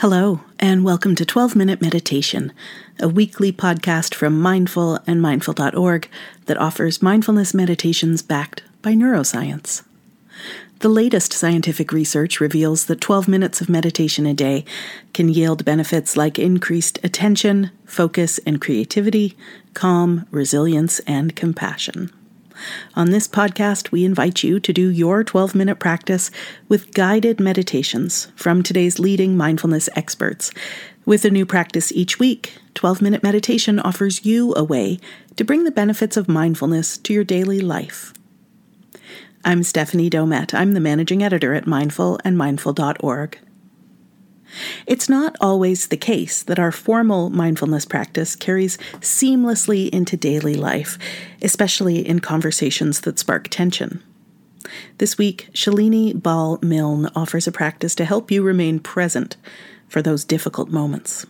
Hello, and welcome to 12 Minute Meditation, a weekly podcast from Mindful and Mindful.org that offers mindfulness meditations backed by neuroscience. The latest scientific research reveals that 12 minutes of meditation a day can yield benefits like increased attention, focus and creativity, calm, resilience, and compassion. On this podcast, we invite you to do your 12 minute practice with guided meditations from today's leading mindfulness experts. With a new practice each week, 12 minute meditation offers you a way to bring the benefits of mindfulness to your daily life. I'm Stephanie Domet. I'm the managing editor at mindful and mindful.org. It's not always the case that our formal mindfulness practice carries seamlessly into daily life, especially in conversations that spark tension. This week, Shalini Bahl-Milne offers a practice to help you remain present for those difficult moments.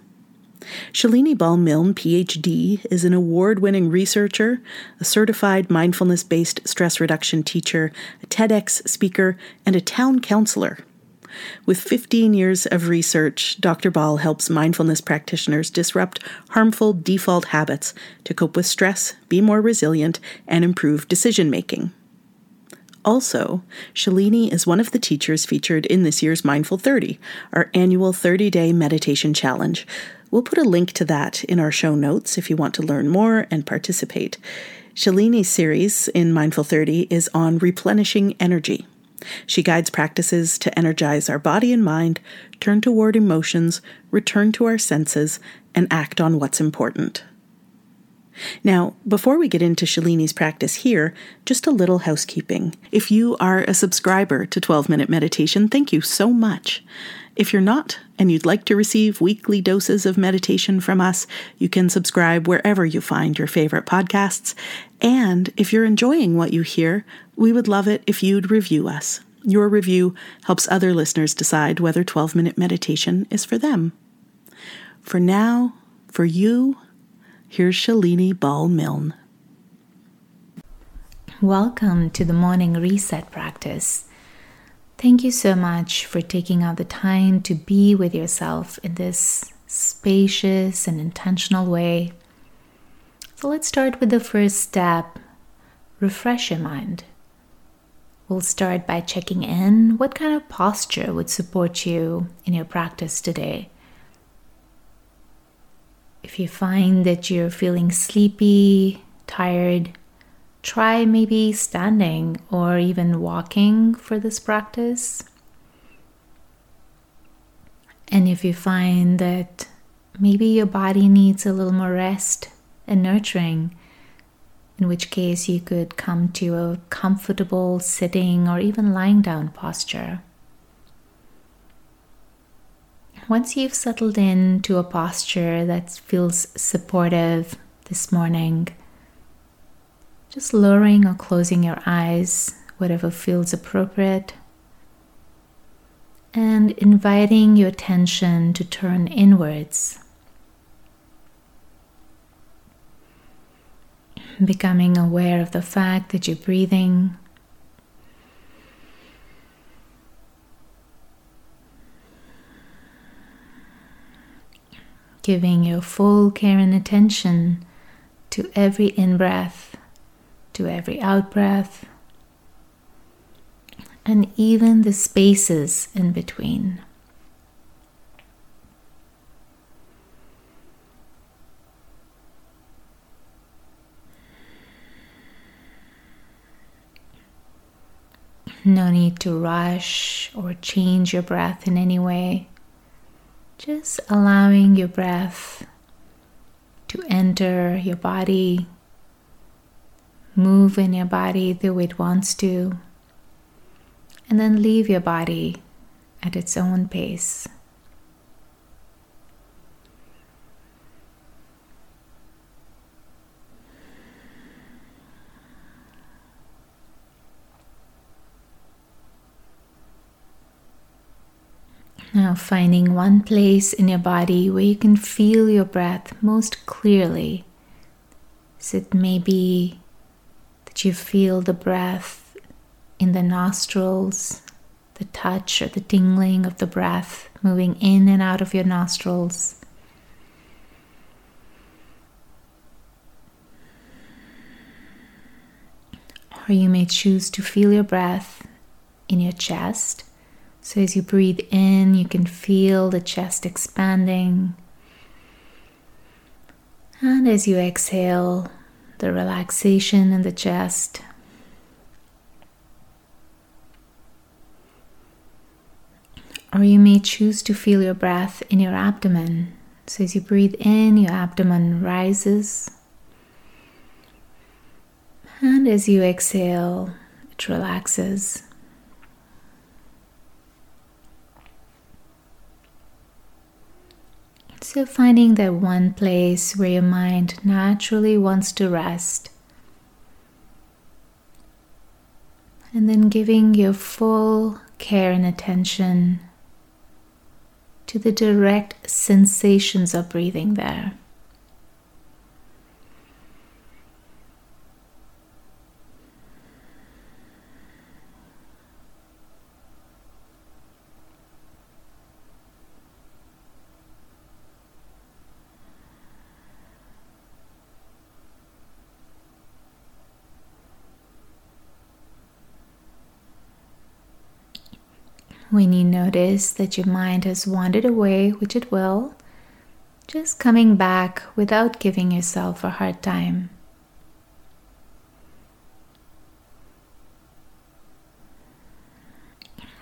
Shalini Bahl-Milne, PhD, is an award winning researcher, a certified mindfulness based stress reduction teacher, a TEDx speaker, and a town councilor. With 15 years of research, Dr. Bahl helps mindfulness practitioners disrupt harmful default habits to cope with stress, be more resilient, and improve decision making. Also, Shalini is one of the teachers featured in this year's Mindful 30, our annual 30 day meditation challenge. We'll put a link to that in our show notes if you want to learn more and participate. Shalini's series in Mindful 30 is on replenishing energy. She guides practices to energize our body and mind, turn toward emotions, return to our senses, and act on what's important. Now, before we get into Shalini's practice here, just a little housekeeping. If you are a subscriber to 12 Minute Meditation, thank you so much. If you're not, and you'd like to receive weekly doses of meditation from us, you can subscribe wherever you find your favorite podcasts. And if you're enjoying what you hear, we would love it if you'd review us. Your review helps other listeners decide whether 12 minute meditation is for them. For now, for you, here's Shalini Bahl-Milne. Welcome to the morning reset practice. Thank you so much for taking out the time to be with yourself in this spacious and intentional way. So let's start with the first step refresh your mind. We'll start by checking in what kind of posture would support you in your practice today. If you find that you're feeling sleepy, tired, try maybe standing or even walking for this practice. And if you find that maybe your body needs a little more rest and nurturing, in which case you could come to a comfortable sitting or even lying down posture. Once you've settled into a posture that feels supportive this morning, just lowering or closing your eyes, whatever feels appropriate, and inviting your attention to turn inwards becoming aware of the fact that you're breathing. Giving your full care and attention to every in breath, to every out breath, and even the spaces in between. No need to rush or change your breath in any way. Just allowing your breath to enter your body, move in your body the way it wants to, and then leave your body at its own pace. Finding one place in your body where you can feel your breath most clearly. So it may be that you feel the breath in the nostrils, the touch or the tingling of the breath moving in and out of your nostrils. Or you may choose to feel your breath in your chest. So as you breathe in, you can feel the chest expanding. And as you exhale, the relaxation in the chest. Or you may choose to feel your breath in your abdomen. So as you breathe in, your abdomen rises. And as you exhale, it relaxes. So, finding that one place where your mind naturally wants to rest. And then giving your full care and attention to the direct sensations of breathing there. When you notice that your mind has wandered away, which it will, just coming back without giving yourself a hard time.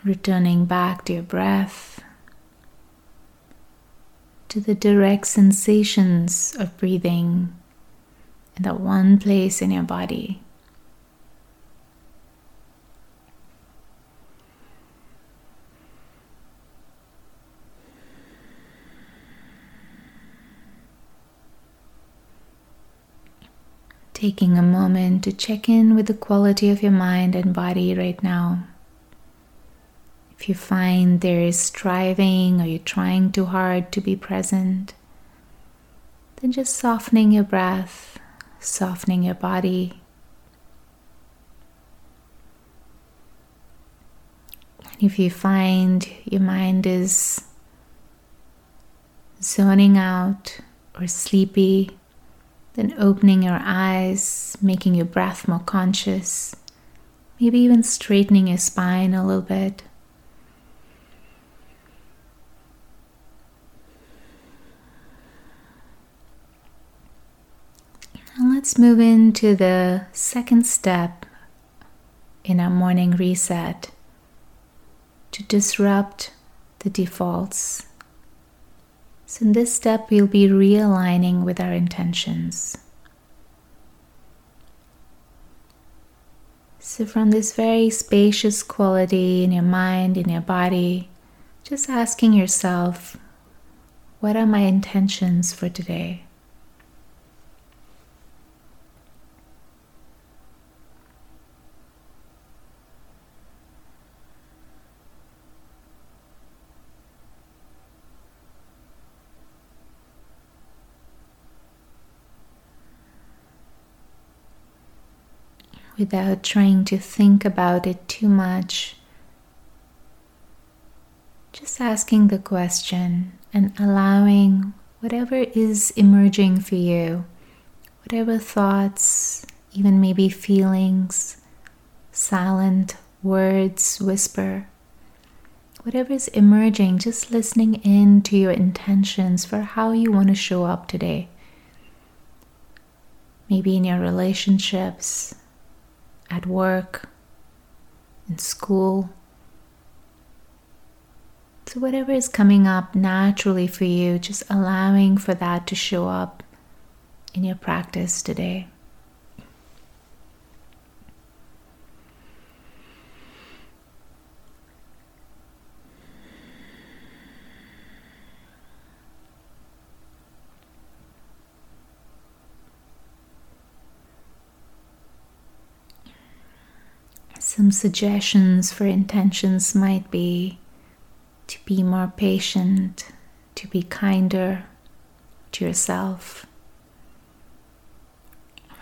Returning back to your breath, to the direct sensations of breathing in that one place in your body. Taking a moment to check in with the quality of your mind and body right now. If you find there is striving or you're trying too hard to be present, then just softening your breath, softening your body. And if you find your mind is zoning out or sleepy, then opening your eyes, making your breath more conscious, maybe even straightening your spine a little bit. Now let's move into the second step in our morning reset to disrupt the defaults so, in this step, we'll be realigning with our intentions. So, from this very spacious quality in your mind, in your body, just asking yourself, what are my intentions for today? Without trying to think about it too much. Just asking the question and allowing whatever is emerging for you, whatever thoughts, even maybe feelings, silent words, whisper, whatever is emerging, just listening in to your intentions for how you want to show up today. Maybe in your relationships, at work, in school. So, whatever is coming up naturally for you, just allowing for that to show up in your practice today. some suggestions for intentions might be to be more patient, to be kinder to yourself.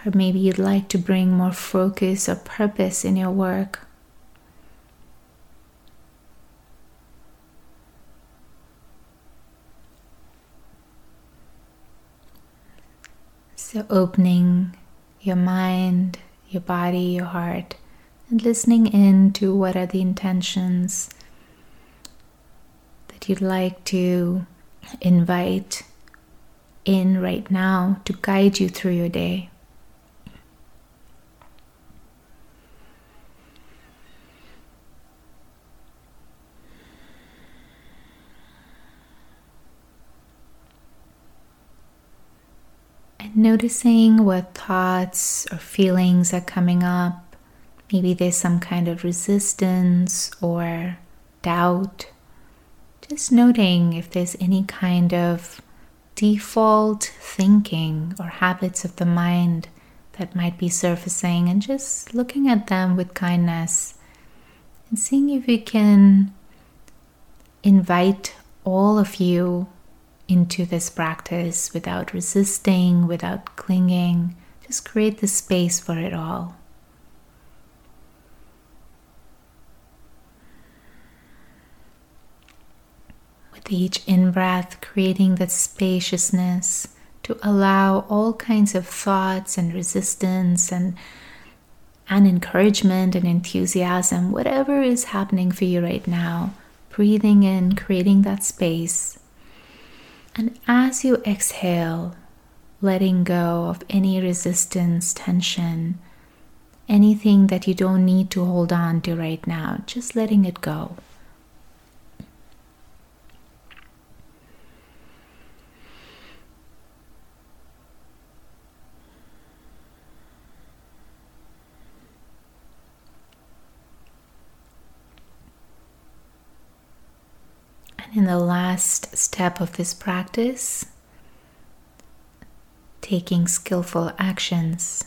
Or maybe you'd like to bring more focus or purpose in your work. So, opening your mind, your body, your heart and listening in to what are the intentions that you'd like to invite in right now to guide you through your day. And noticing what thoughts or feelings are coming up. Maybe there's some kind of resistance or doubt. Just noting if there's any kind of default thinking or habits of the mind that might be surfacing, and just looking at them with kindness and seeing if you can invite all of you into this practice without resisting, without clinging. Just create the space for it all. With each in breath, creating that spaciousness to allow all kinds of thoughts and resistance and and encouragement and enthusiasm, whatever is happening for you right now, breathing in, creating that space and as you exhale, letting go of any resistance, tension, anything that you don't need to hold on to right now, just letting it go. In the last step of this practice, taking skillful actions,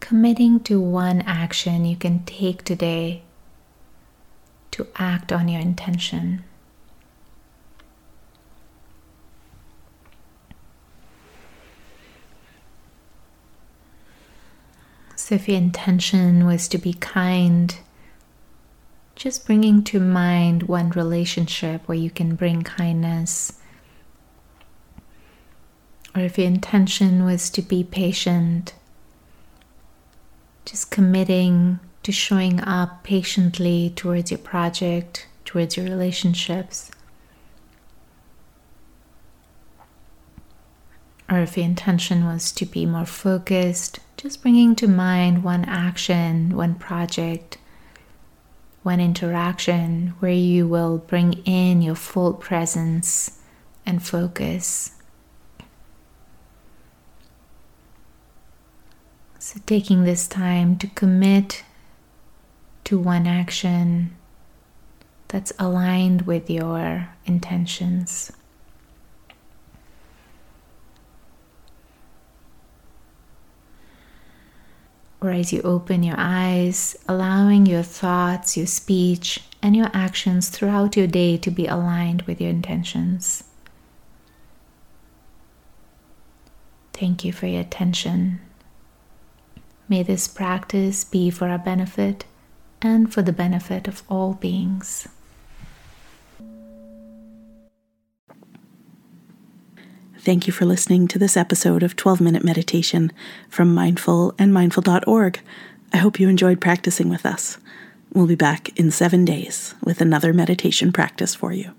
committing to one action you can take today to act on your intention. So, if your intention was to be kind just bringing to mind one relationship where you can bring kindness. Or if your intention was to be patient, just committing to showing up patiently towards your project, towards your relationships. Or if your intention was to be more focused, just bringing to mind one action, one project one interaction where you will bring in your full presence and focus. So, taking this time to commit to one action that's aligned with your intentions. Or as you open your eyes, allowing your thoughts, your speech, and your actions throughout your day to be aligned with your intentions. Thank you for your attention. May this practice be for our benefit and for the benefit of all beings. Thank you for listening to this episode of 12 Minute Meditation from Mindful and Mindful.org. I hope you enjoyed practicing with us. We'll be back in seven days with another meditation practice for you.